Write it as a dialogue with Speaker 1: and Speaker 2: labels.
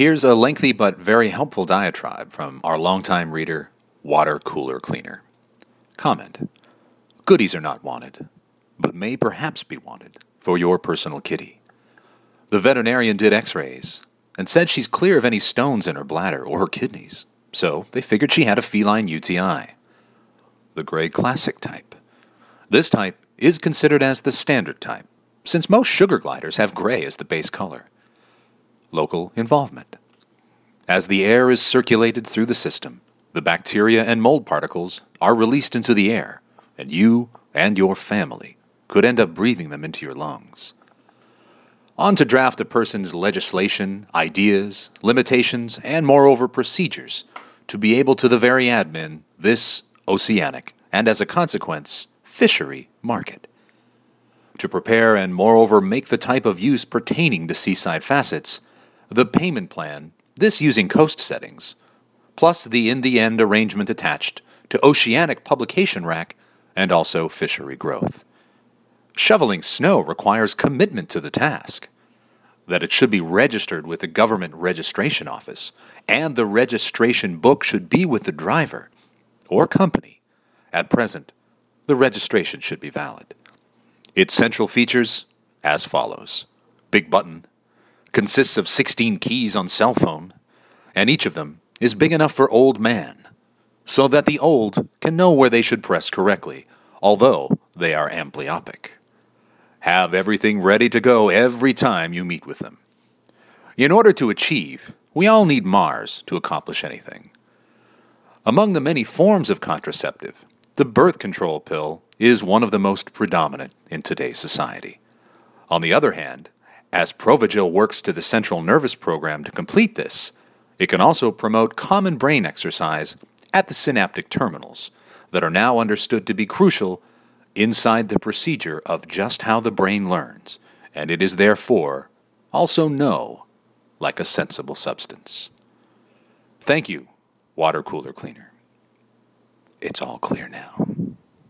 Speaker 1: Here's a lengthy but very helpful diatribe from our longtime reader, Water Cooler Cleaner. Comment Goodies are not wanted, but may perhaps be wanted for your personal kitty. The veterinarian did x rays and said she's clear of any stones in her bladder or her kidneys, so they figured she had a feline UTI. The gray classic type. This type is considered as the standard type, since most sugar gliders have gray as the base color. Local involvement. As the air is circulated through the system, the bacteria and mold particles are released into the air, and you and your family could end up breathing them into your lungs. On to draft a person's legislation, ideas, limitations, and moreover procedures to be able to the very admin this oceanic, and as a consequence, fishery market. To prepare and moreover make the type of use pertaining to seaside facets, the payment plan, this using coast settings, plus the in the end arrangement attached to oceanic publication rack and also fishery growth. Shoveling snow requires commitment to the task. That it should be registered with the government registration office, and the registration book should be with the driver or company. At present, the registration should be valid. Its central features as follows Big button consists of 16 keys on cell phone, and each of them is big enough for old man, so that the old can know where they should press correctly, although they are amblyopic. Have everything ready to go every time you meet with them. In order to achieve, we all need Mars to accomplish anything. Among the many forms of contraceptive, the birth control pill is one of the most predominant in today's society. On the other hand, as Provigil works to the central nervous program to complete this, it can also promote common brain exercise at the synaptic terminals that are now understood to be crucial inside the procedure of just how the brain learns, and it is therefore also know like a sensible substance. Thank you, water cooler cleaner. It's all clear now.